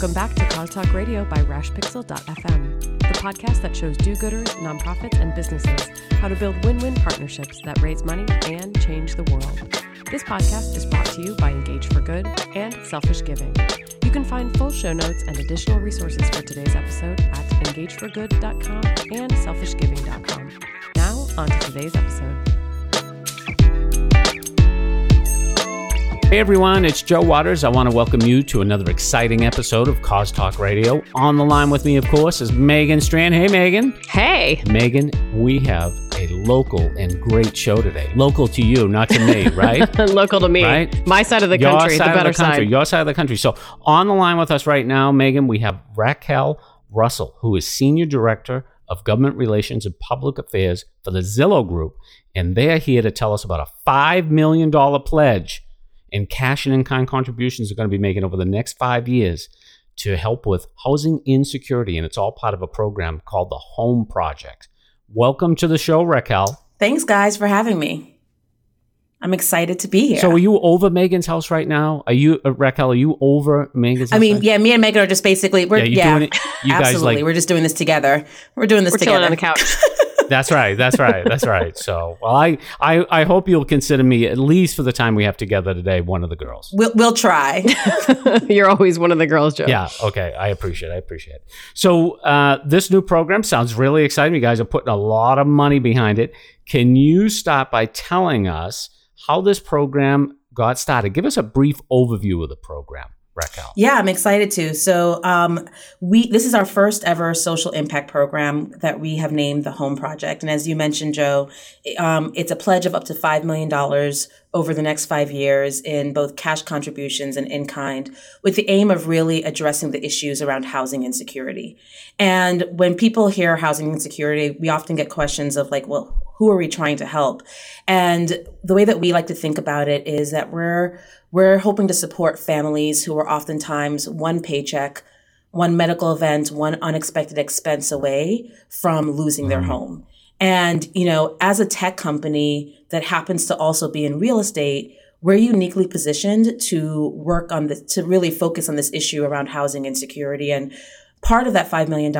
Welcome back to Cause Talk Radio by RashPixel.fm, the podcast that shows do gooders, nonprofits, and businesses how to build win win partnerships that raise money and change the world. This podcast is brought to you by Engage for Good and Selfish Giving. You can find full show notes and additional resources for today's episode at engageforgood.com and selfishgiving.com. Now, on to today's episode. Hey everyone, it's Joe Waters. I want to welcome you to another exciting episode of Cause Talk Radio. On the line with me, of course, is Megan Strand. Hey, Megan. Hey. Megan, we have a local and great show today. Local to you, not to me, right? local to me. Right? My side of the Your country, the better of the country, side. Your side of the country. So on the line with us right now, Megan, we have Raquel Russell, who is Senior Director of Government Relations and Public Affairs for the Zillow Group. And they're here to tell us about a $5 million pledge in cash and in-kind contributions are going to be making over the next five years to help with housing insecurity. And it's all part of a program called the Home Project. Welcome to the show, Raquel. Thanks, guys, for having me. I'm excited to be here. So, are you over Megan's house right now? Are you, uh, Raquel? Are you over Megan's? House? I mean, right- yeah, me and Megan are just basically we're Yeah, yeah, you're doing it- you guys, absolutely. like- we're just doing this together. We're doing this We're together on the couch. That's right. That's right. That's right. So, well, I, I, I hope you'll consider me at least for the time we have together today, one of the girls. We'll we'll try. You're always one of the girls, Joe. Yeah. Okay. I appreciate. it. I appreciate. it. So, uh, this new program sounds really exciting. You guys are putting a lot of money behind it. Can you start by telling us how this program got started? Give us a brief overview of the program, Yeah, I'm excited to. So, um, we this is our first ever social impact program that we have named the Home Project, and as you mentioned, Joe, um, it's a pledge of up to five million dollars over the next five years in both cash contributions and in kind, with the aim of really addressing the issues around housing insecurity. And when people hear housing insecurity, we often get questions of like, well, who are we trying to help? And the way that we like to think about it is that we're we're hoping to support families who are oftentimes one paycheck, one medical event, one unexpected expense away from losing their mm-hmm. home. And, you know, as a tech company that happens to also be in real estate, we're uniquely positioned to work on this, to really focus on this issue around housing insecurity. And part of that $5 million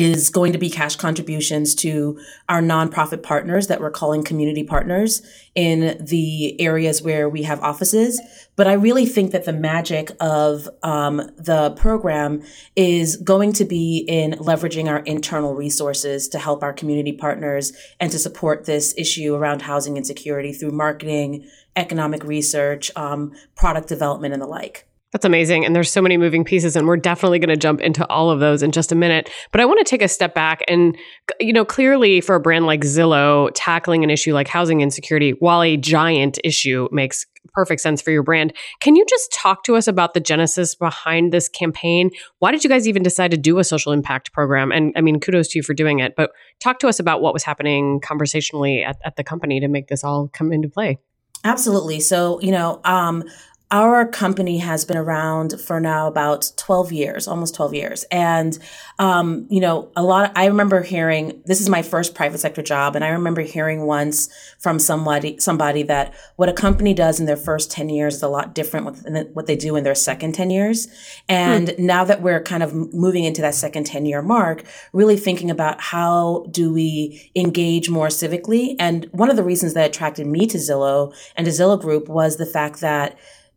is going to be cash contributions to our nonprofit partners that we're calling community partners in the areas where we have offices. But I really think that the magic of um, the program is going to be in leveraging our internal resources to help our community partners and to support this issue around housing insecurity through marketing, economic research, um, product development, and the like. That's amazing. And there's so many moving pieces, and we're definitely going to jump into all of those in just a minute. But I want to take a step back and, you know, clearly for a brand like Zillow, tackling an issue like housing insecurity, while a giant issue makes perfect sense for your brand. Can you just talk to us about the genesis behind this campaign? Why did you guys even decide to do a social impact program? And I mean, kudos to you for doing it, but talk to us about what was happening conversationally at, at the company to make this all come into play. Absolutely. So, you know, um, our company has been around for now about 12 years, almost 12 years. And, um, you know, a lot, of, I remember hearing, this is my first private sector job. And I remember hearing once from somebody, somebody that what a company does in their first 10 years is a lot different than what they do in their second 10 years. And now that we're kind of moving into that second 10 year mark, really thinking about how do we engage more civically. And one of the reasons that attracted me to Zillow and to Zillow Group was the fact that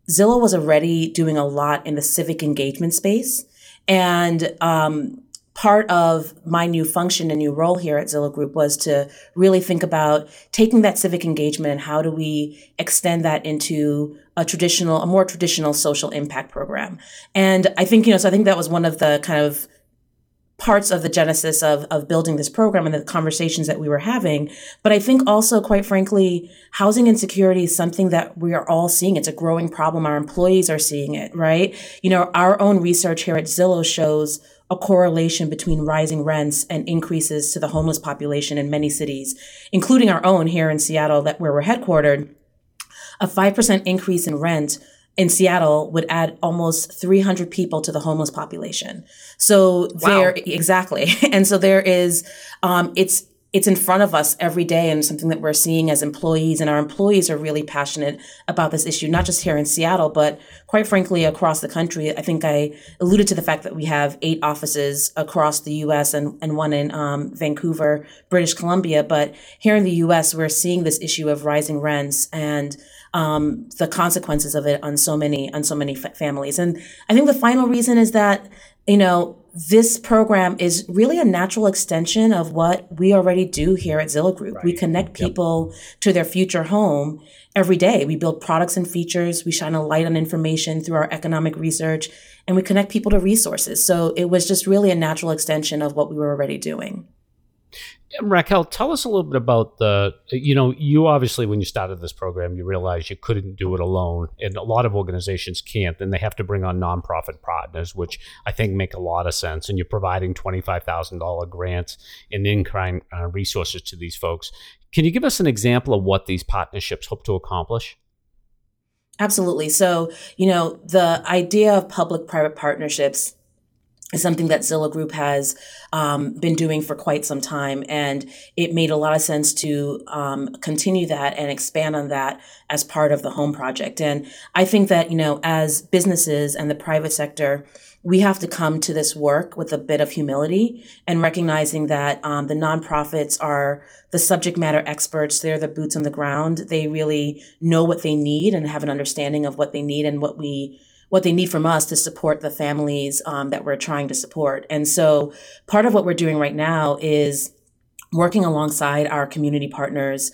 Zillow was already doing a lot in the civic engagement space. And um, part of my new function and new role here at Zillow Group was to really think about taking that civic engagement and how do we extend that into a traditional, a more traditional social impact program. And I think, you know, so I think that was one of the kind of parts of the genesis of, of building this program and the conversations that we were having. But I think also, quite frankly, housing insecurity is something that we are all seeing. It's a growing problem. Our employees are seeing it, right? You know, our own research here at Zillow shows a correlation between rising rents and increases to the homeless population in many cities, including our own here in Seattle, that where we're headquartered. A 5% increase in rent in Seattle would add almost 300 people to the homeless population. So there, exactly. And so there is, um, it's, it's in front of us every day and something that we're seeing as employees. And our employees are really passionate about this issue, not just here in Seattle, but quite frankly, across the country. I think I alluded to the fact that we have eight offices across the US and, and one in um, Vancouver, British Columbia. But here in the US, we're seeing this issue of rising rents and um, the consequences of it on so many on so many f- families. And I think the final reason is that you know this program is really a natural extension of what we already do here at Zillow Group. Right. We connect people yep. to their future home every day. We build products and features. We shine a light on information through our economic research and we connect people to resources. So it was just really a natural extension of what we were already doing. Raquel, tell us a little bit about the, you know, you obviously, when you started this program, you realized you couldn't do it alone. And a lot of organizations can't, and they have to bring on nonprofit partners, which I think make a lot of sense. And you're providing $25,000 grants and in kind uh, resources to these folks. Can you give us an example of what these partnerships hope to accomplish? Absolutely. So, you know, the idea of public private partnerships is something that Zillow Group has um, been doing for quite some time. And it made a lot of sense to um, continue that and expand on that as part of the home project. And I think that, you know, as businesses and the private sector, we have to come to this work with a bit of humility and recognizing that um, the nonprofits are the subject matter experts. They're the boots on the ground. They really know what they need and have an understanding of what they need and what we what they need from us to support the families um, that we're trying to support. And so part of what we're doing right now is working alongside our community partners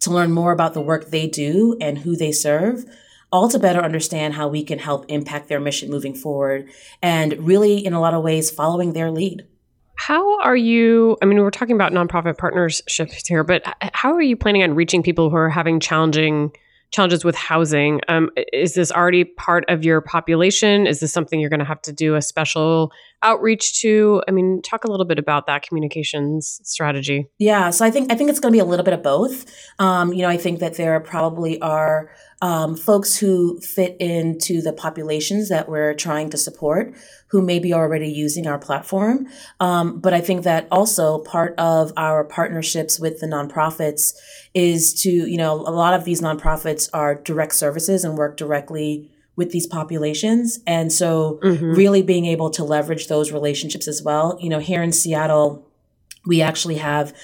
to learn more about the work they do and who they serve all to better understand how we can help impact their mission moving forward and really in a lot of ways following their lead how are you i mean we're talking about nonprofit partnerships here but how are you planning on reaching people who are having challenging challenges with housing. Um, is this already part of your population? Is this something you're going to have to do a special outreach to? I mean, talk a little bit about that communications strategy. Yeah, so I think I think it's going to be a little bit of both. Um, you know, I think that there probably are um, folks who fit into the populations that we're trying to support who may be already using our platform. Um, but I think that also part of our partnerships with the nonprofits is to, you know, a lot of these nonprofits are direct services and work directly with these populations. And so mm-hmm. really being able to leverage those relationships as well. You know, here in Seattle, we actually have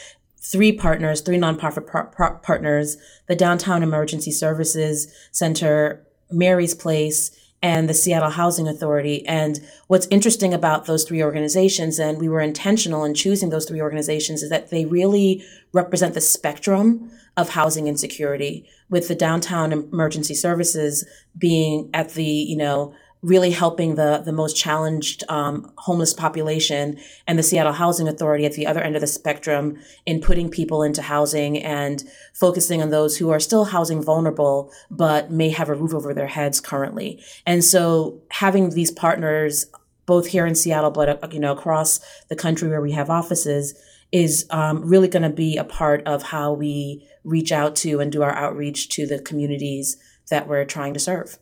three partners, three nonprofit par- par- partners, the Downtown Emergency Services Center, Mary's Place, and the Seattle Housing Authority. And what's interesting about those three organizations, and we were intentional in choosing those three organizations, is that they really represent the spectrum of housing insecurity, with the downtown emergency services being at the, you know, really helping the the most challenged um, homeless population and the Seattle Housing Authority at the other end of the spectrum in putting people into housing and focusing on those who are still housing vulnerable but may have a roof over their heads currently. And so having these partners both here in Seattle but uh, you know across the country where we have offices is um, really going to be a part of how we reach out to and do our outreach to the communities that we're trying to serve.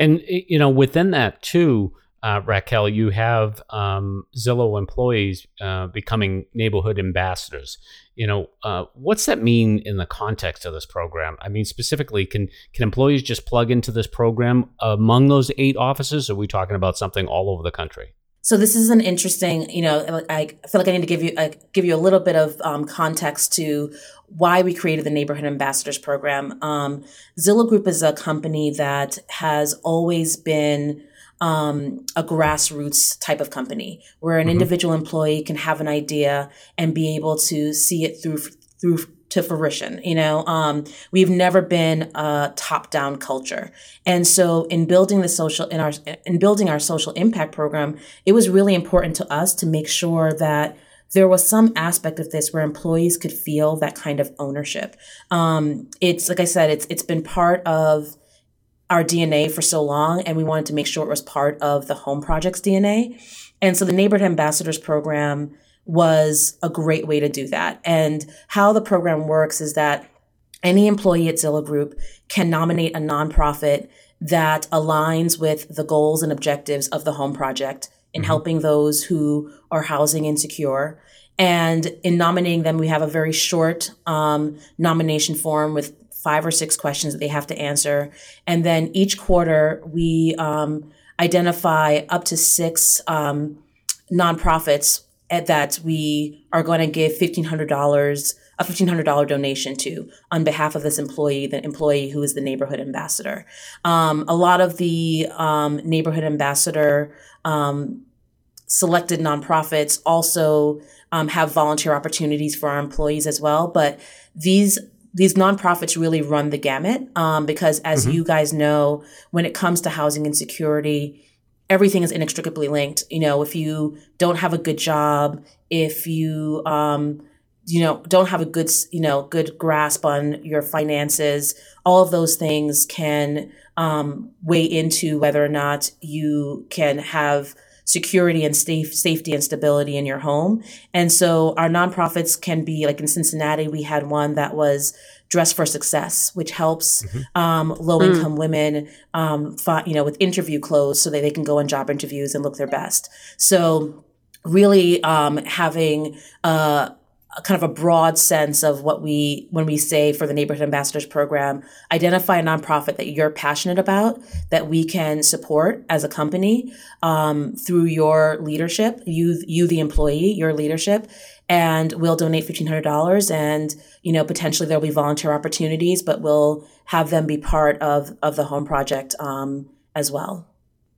And you know, within that too, uh, Raquel, you have um, Zillow employees uh, becoming neighborhood ambassadors. You know, uh, what's that mean in the context of this program? I mean, specifically, can can employees just plug into this program among those eight offices? Are we talking about something all over the country? So this is an interesting, you know, I feel like I need to give you uh, give you a little bit of um, context to why we created the Neighborhood Ambassadors Program. Um, Zillow Group is a company that has always been um, a grassroots type of company where an mm-hmm. individual employee can have an idea and be able to see it through through to fruition. You know, um, we've never been a top down culture. And so in building the social, in our, in building our social impact program, it was really important to us to make sure that there was some aspect of this where employees could feel that kind of ownership. Um, it's like I said, it's, it's been part of our DNA for so long, and we wanted to make sure it was part of the home project's DNA. And so the neighborhood ambassadors program was a great way to do that. And how the program works is that any employee at Zillow Group can nominate a nonprofit that aligns with the goals and objectives of the home project in mm-hmm. helping those who are housing insecure. And in nominating them, we have a very short um, nomination form with five or six questions that they have to answer. And then each quarter, we um, identify up to six um, nonprofits that we are going to give $1,500 a $1,500 donation to on behalf of this employee, the employee who is the neighborhood ambassador. Um, a lot of the um, neighborhood ambassador um, selected nonprofits also um, have volunteer opportunities for our employees as well. But these these nonprofits really run the gamut um, because, as mm-hmm. you guys know, when it comes to housing insecurity, everything is inextricably linked. You know, if you don't have a good job, if you um, you know don't have a good you know good grasp on your finances all of those things can um, weigh into whether or not you can have security and safe, safety and stability in your home and so our nonprofits can be like in cincinnati we had one that was dress for success which helps mm-hmm. um, low income mm. women um, fi- you know with interview clothes so that they can go on job interviews and look their best so really um, having uh, a kind of a broad sense of what we when we say for the neighborhood ambassadors program identify a nonprofit that you're passionate about that we can support as a company um, through your leadership you you the employee your leadership and we'll donate $1500 and you know potentially there'll be volunteer opportunities but we'll have them be part of of the home project um, as well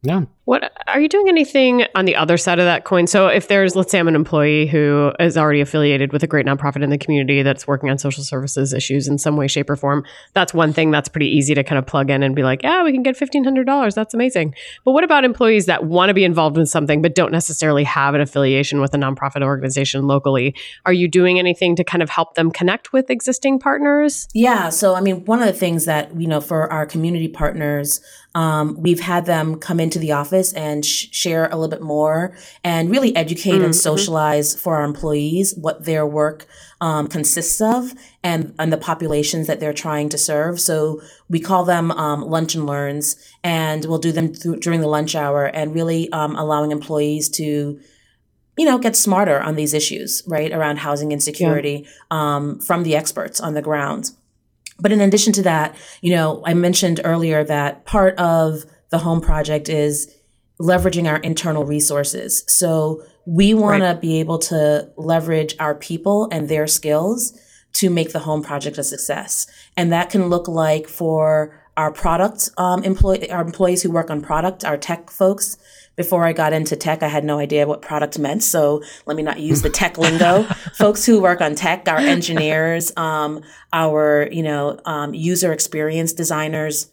yeah. What are you doing anything on the other side of that coin? So if there's let's say I'm an employee who is already affiliated with a great nonprofit in the community that's working on social services issues in some way shape or form, that's one thing that's pretty easy to kind of plug in and be like, "Yeah, we can get $1500. That's amazing." But what about employees that want to be involved in something but don't necessarily have an affiliation with a nonprofit organization locally? Are you doing anything to kind of help them connect with existing partners? Yeah, so I mean, one of the things that, you know, for our community partners um, we've had them come into the office and sh- share a little bit more and really educate mm-hmm. and socialize for our employees what their work um, consists of and, and the populations that they're trying to serve. So we call them um, lunch and learns, and we'll do them th- during the lunch hour and really um, allowing employees to you know, get smarter on these issues, right, around housing insecurity yeah. um, from the experts on the ground. But in addition to that, you know, I mentioned earlier that part of the home project is leveraging our internal resources. So we want right. to be able to leverage our people and their skills to make the home project a success. And that can look like for our product um, employee, our employees who work on product, our tech folks, before I got into tech, I had no idea what product meant. So let me not use the tech lingo. Folks who work on tech, our engineers, um, our, you know, um, user experience designers,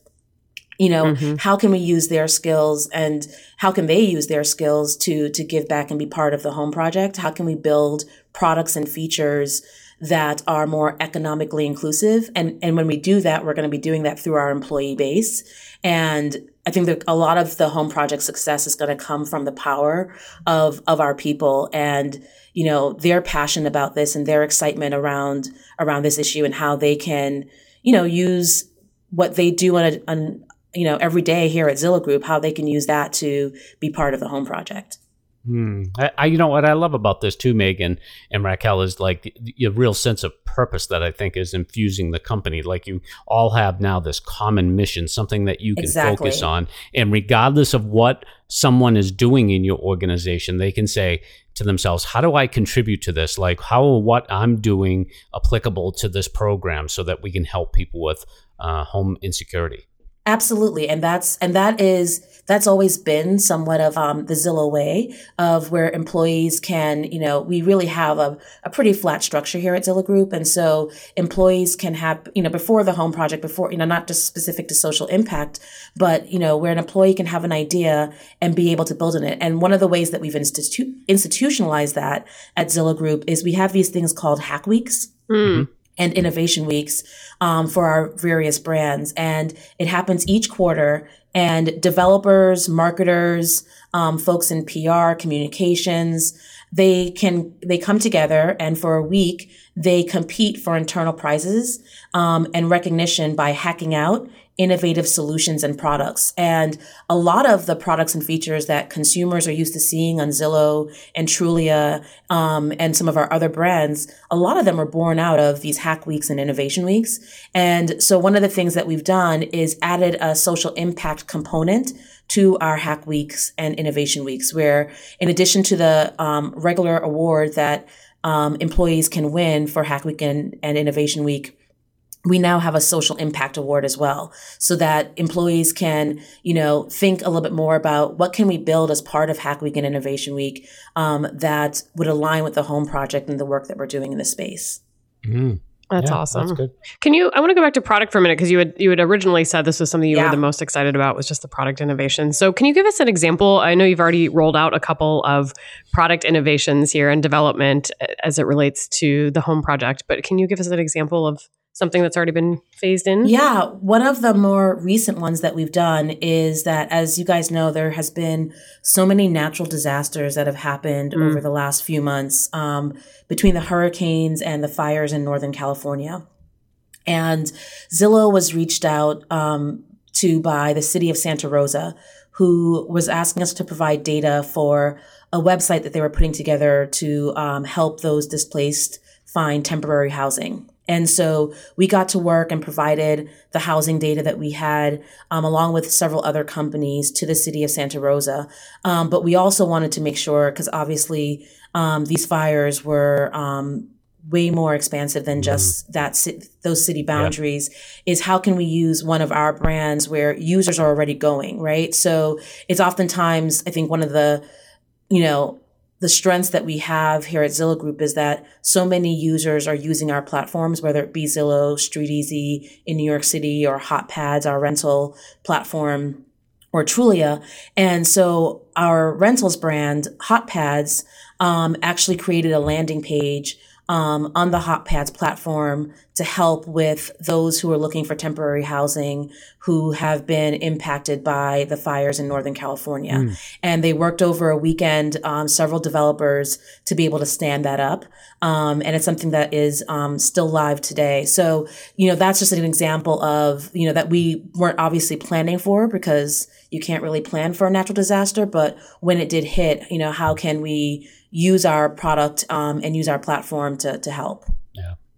you know, mm-hmm. how can we use their skills and how can they use their skills to, to give back and be part of the home project? How can we build products and features that are more economically inclusive? And, and when we do that, we're going to be doing that through our employee base. And I think that a lot of the home project success is going to come from the power of of our people and you know their passion about this and their excitement around around this issue and how they can you know use what they do on a on, you know every day here at Zillow Group how they can use that to be part of the home project. Hmm. I, I, you know what I love about this too, Megan and Raquel is like the, the, real sense of purpose that I think is infusing the company. Like you all have now this common mission, something that you can exactly. focus on, and regardless of what someone is doing in your organization, they can say to themselves, "How do I contribute to this? Like how what I'm doing applicable to this program, so that we can help people with uh, home insecurity." Absolutely. And that's, and that is, that's always been somewhat of um, the Zillow way of where employees can, you know, we really have a, a pretty flat structure here at Zillow Group. And so employees can have, you know, before the home project, before, you know, not just specific to social impact, but, you know, where an employee can have an idea and be able to build on it. And one of the ways that we've institu- institutionalized that at Zillow Group is we have these things called hack weeks. Mm and innovation weeks um, for our various brands. And it happens each quarter. And developers, marketers, um, folks in PR, communications, they can they come together and for a week they compete for internal prizes um, and recognition by hacking out innovative solutions and products. And a lot of the products and features that consumers are used to seeing on Zillow and Trulia um, and some of our other brands, a lot of them are born out of these hack weeks and innovation weeks. And so one of the things that we've done is added a social impact component to our hack weeks and innovation weeks, where in addition to the um, regular award that um, employees can win for Hack Week and, and Innovation Week, we now have a social impact award as well so that employees can you know think a little bit more about what can we build as part of hack week and innovation week um, that would align with the home project and the work that we're doing in the space Mm. That's Yeah, awesome. That's good. Can you? I want to go back to product for a minute because you had you had originally said this was something you Yeah. were the most excited about was just the product innovation. So can you give us an example? I know you've already rolled out a couple of product innovations here and development uh, as it relates to the home project, but can you give us an example of something that's already been phased in? Yeah, one of the more recent ones that we've done is that, as you guys know, there has been so many natural disasters that have happened Mm. over the last few months um, between the hurricanes and the fires in Northern California. And Zillow was reached out um, to by the city of Santa Rosa, who was asking us to provide data for a website that they were putting together to um, help those displaced find temporary housing. And so we got to work and provided the housing data that we had, um, along with several other companies to the city of Santa Rosa. Um, but we also wanted to make sure, because obviously um, these fires were um, way more expansive than just that ci- those city boundaries is how can we use one of our brands where users are already going right? So it's oftentimes i think one of the you know the strengths that we have here at Zillow Group is that so many users are using our platforms, whether it be Zillow, StreetEasy in New York City, or HotPads, our rental platform, or Trulia. And so our rentals brand, HotPads, um, actually created a landing page um, on the HotPads platform to help with those who are looking for temporary housing who have been impacted by the fires in Northern California. And they worked over a weekend, um, several developers to be able to stand that up. Um, and it's something that is um, still live today. So, you know, that's just an example of, you know, that we weren't obviously planning for because you can't really plan for a natural disaster. But when it did hit, you know, how can we use our product um, and use our platform to, to help?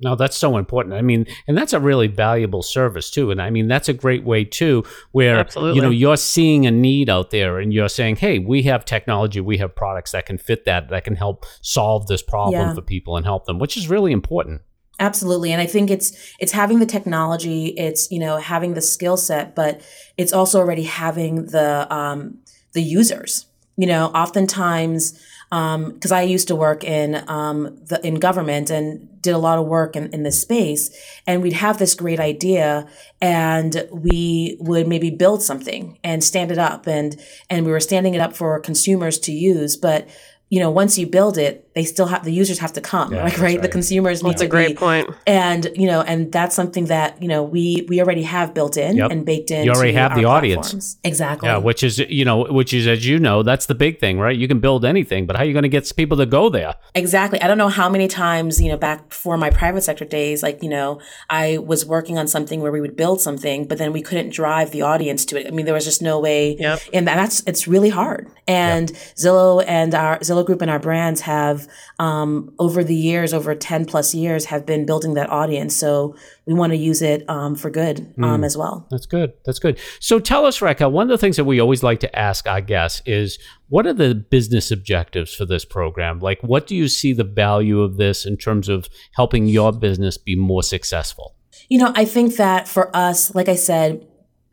No, that's so important. I mean, and that's a really valuable service too. And I mean, that's a great way too, where Absolutely. you know you're seeing a need out there, and you're saying, "Hey, we have technology, we have products that can fit that, that can help solve this problem Yeah. for people and help them," which is really important. Absolutely. And I think it's it's having the technology, it's, you know, having the skill set, but it's also already having the um the users. You know, oftentimes um because I used to work in um the in government and did a lot of work in, in this space and we'd have this great idea and we would maybe build something and stand it up and and we were standing it up for consumers to use but you know once you build it they still have the users have to come Yeah, like that's right? the right. consumers need That's to a great be and you know and that's something that you know we we already have built in Yep. and baked in You already have the audience. exactly Yeah, which is you know, which is as you know, that's the big thing, right? You can build anything, but how are you going to get people to go there? Exactly. I don't know how many times, you know, back before my private sector days, like, you know, I was working on something where we would build something, but then we couldn't drive the audience to it. I mean, there was just no way. Yep. And that's, it's really hard. And Zillow and our Zillow group and our brands have, um, over the years, over 10 plus years, have been building that audience. So we want to use it, um, for good, um, as well. That's good. That's good. So tell us, Raquel, one of the things that we always like to ask I guess, is what are the business objectives for this program? Like, what do you see the value of this in terms of helping your business be more successful? You know, I think that for us, like I said,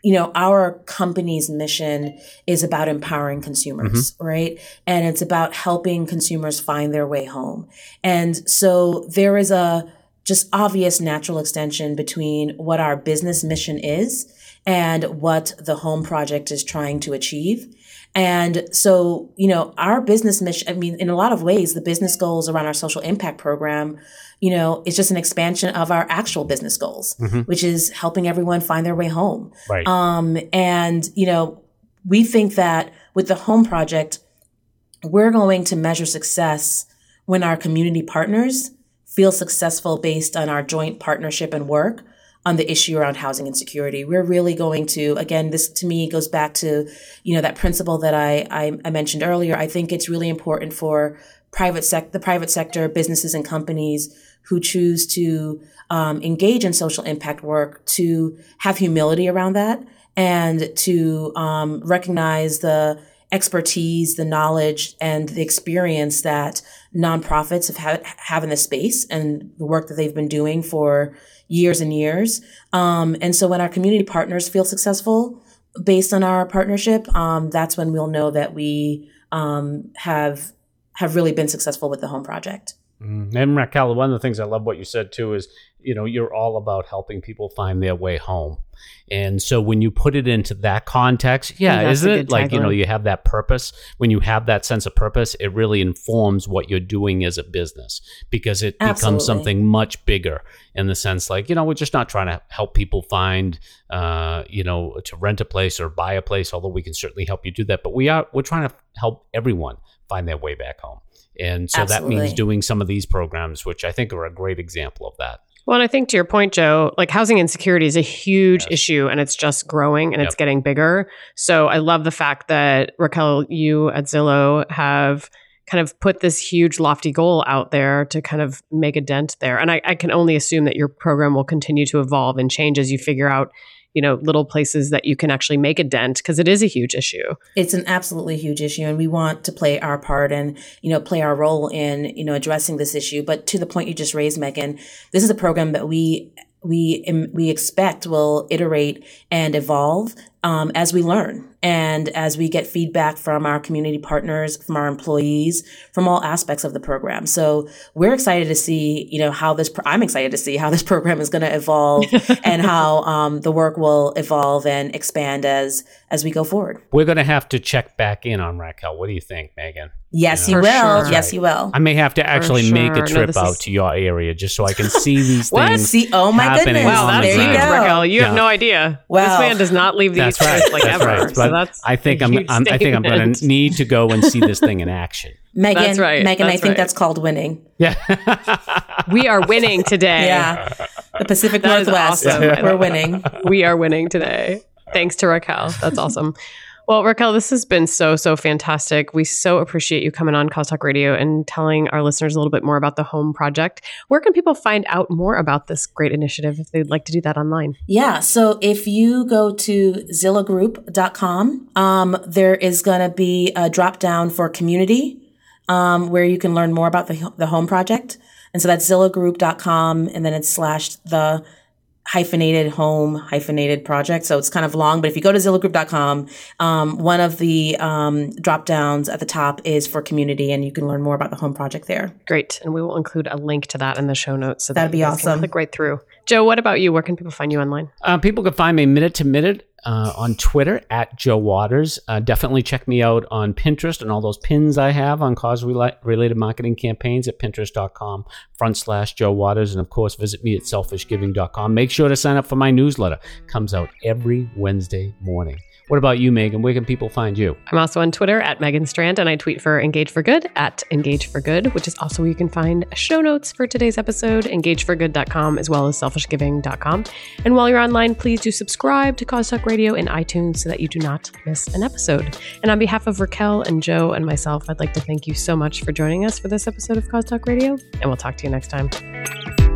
you know, our company's mission is about empowering consumers, mm-hmm. right? And it's about helping consumers find their way home. And so there is a just obvious natural extension between what our business mission is and what the home project is trying to achieve. And so, you know, our business mission, I mean, in a lot of ways, the business goals around our social impact program, you know, it's just an expansion of our actual business goals, which is helping everyone find their way home. Right. Um, and, you know, we think that with the home project, we're going to measure success when our community partners feel successful based on our joint partnership and work. On the issue around housing insecurity. We're really going to, again, this to me goes back to, you know, that principle that I, I, I mentioned earlier. I think it's really important for private sec, the private sector, businesses and companies who choose to um, engage in social impact work to have humility around that and to um, recognize the expertise, the knowledge, and the experience that nonprofits have had have in the space and the work that they've been doing for years and years. Um, and so when our community partners feel successful based on our partnership, um, that's when we'll know that we um, have have really been successful with the home project. Mm. And Raquel, one of the things I love what you said too is, you know, you're all about helping people find their way home. And so when you put it into that context, yeah, isn't it like, you know, you have that purpose. When you have that sense of purpose, it really informs what you're doing as a business because it Absolutely. becomes something much bigger in the sense like, you know, we're just not trying to help people find, uh, you know, to rent a place or buy a place, although we can certainly help you do that. But we are, we're trying to help everyone find their way back home. And so Absolutely. that means doing some of these programs, which I think are a great example of that. Well, and I think to your point, Joe, like housing insecurity is a huge yes. issue and it's just growing and yep. it's getting bigger. So I love the fact that Raquel, you at Zillow have kind of put this huge lofty goal out there to kind of make a dent there. And I, I can only assume that your program will continue to evolve and change as you figure out you know little places that you can actually make a dent because it is a huge issue. It's an absolutely huge issue and we want to play our part and you know play our role in you know addressing this issue. But to the point you just raised megan this is a program that we we we expect will iterate and evolve um, as we learn and as we get feedback from our community partners, from our employees, from all aspects of the program. So we're excited to see, you know, how this. Pro- I'm excited to see how this program is going to evolve and how um, the work will evolve and expand as as we go forward. We're going to have to check back in on Raquel. What do you think, Megan? Yes, you, know? you will. Sure. Yes, you will. I may have to actually sure. make a trip no, out is... to your area just so I can see these what? things. See, oh my goodness! Wow, that's huge, Raquel. You yeah. have no idea. Wow. This man does not leave the that's East Coast like that's ever. Right. So that's I think I'm, I'm I think I'm going to need to go and see this thing in action. Megan, that's right. Megan, that's I think right. that's called winning. Yeah, we are winning today. Yeah, the Pacific Northwest. Awesome. We're winning. We are winning today. Thanks to Raquel. That's awesome. Well, Raquel, this has been so, so fantastic. We so appreciate you coming on Cause Talk Radio and telling our listeners a little bit more about the Home Project. Where can people find out more about this great initiative if they'd like to do that online? Yeah. So if you go to zillowgroup.com, um, there is going to be a drop down for community um, where you can learn more about the, the Home Project. And so that's zillowgroup.com and then it's slash the hyphenated home hyphenated project. So it's kind of long, but if you go to zillowgroup.com, um, one of the um, drop downs at the top is for community, and you can learn more about the home project there. Great, and we will include a link to that in the show notes. So that'd that be awesome. click right through. Joe, what about you? Where can people find you online? Uh, people can find me minute to minute uh, on Twitter at Joe Waters. Uh, definitely check me out on Pinterest and all those pins I have on cause related marketing campaigns at pinterest.com front slash Joe Waters. And of course, visit me at selfishgiving.com. Make sure to sign up for my newsletter. Comes out every Wednesday morning. What about you, Megan? Where can people find you? I'm also on Twitter at Megan Strand, and I tweet for Engage for Good at Engage for Good, which is also where you can find show notes for today's episode, engageforgood.com, as well as selfishgiving.com. And while you're online, please do subscribe to Cause Talk Radio in iTunes so that you do not miss an episode. And on behalf of Raquel and Joe and myself, I'd like to thank you so much for joining us for this episode of Cause Talk Radio, and we'll talk to you next time.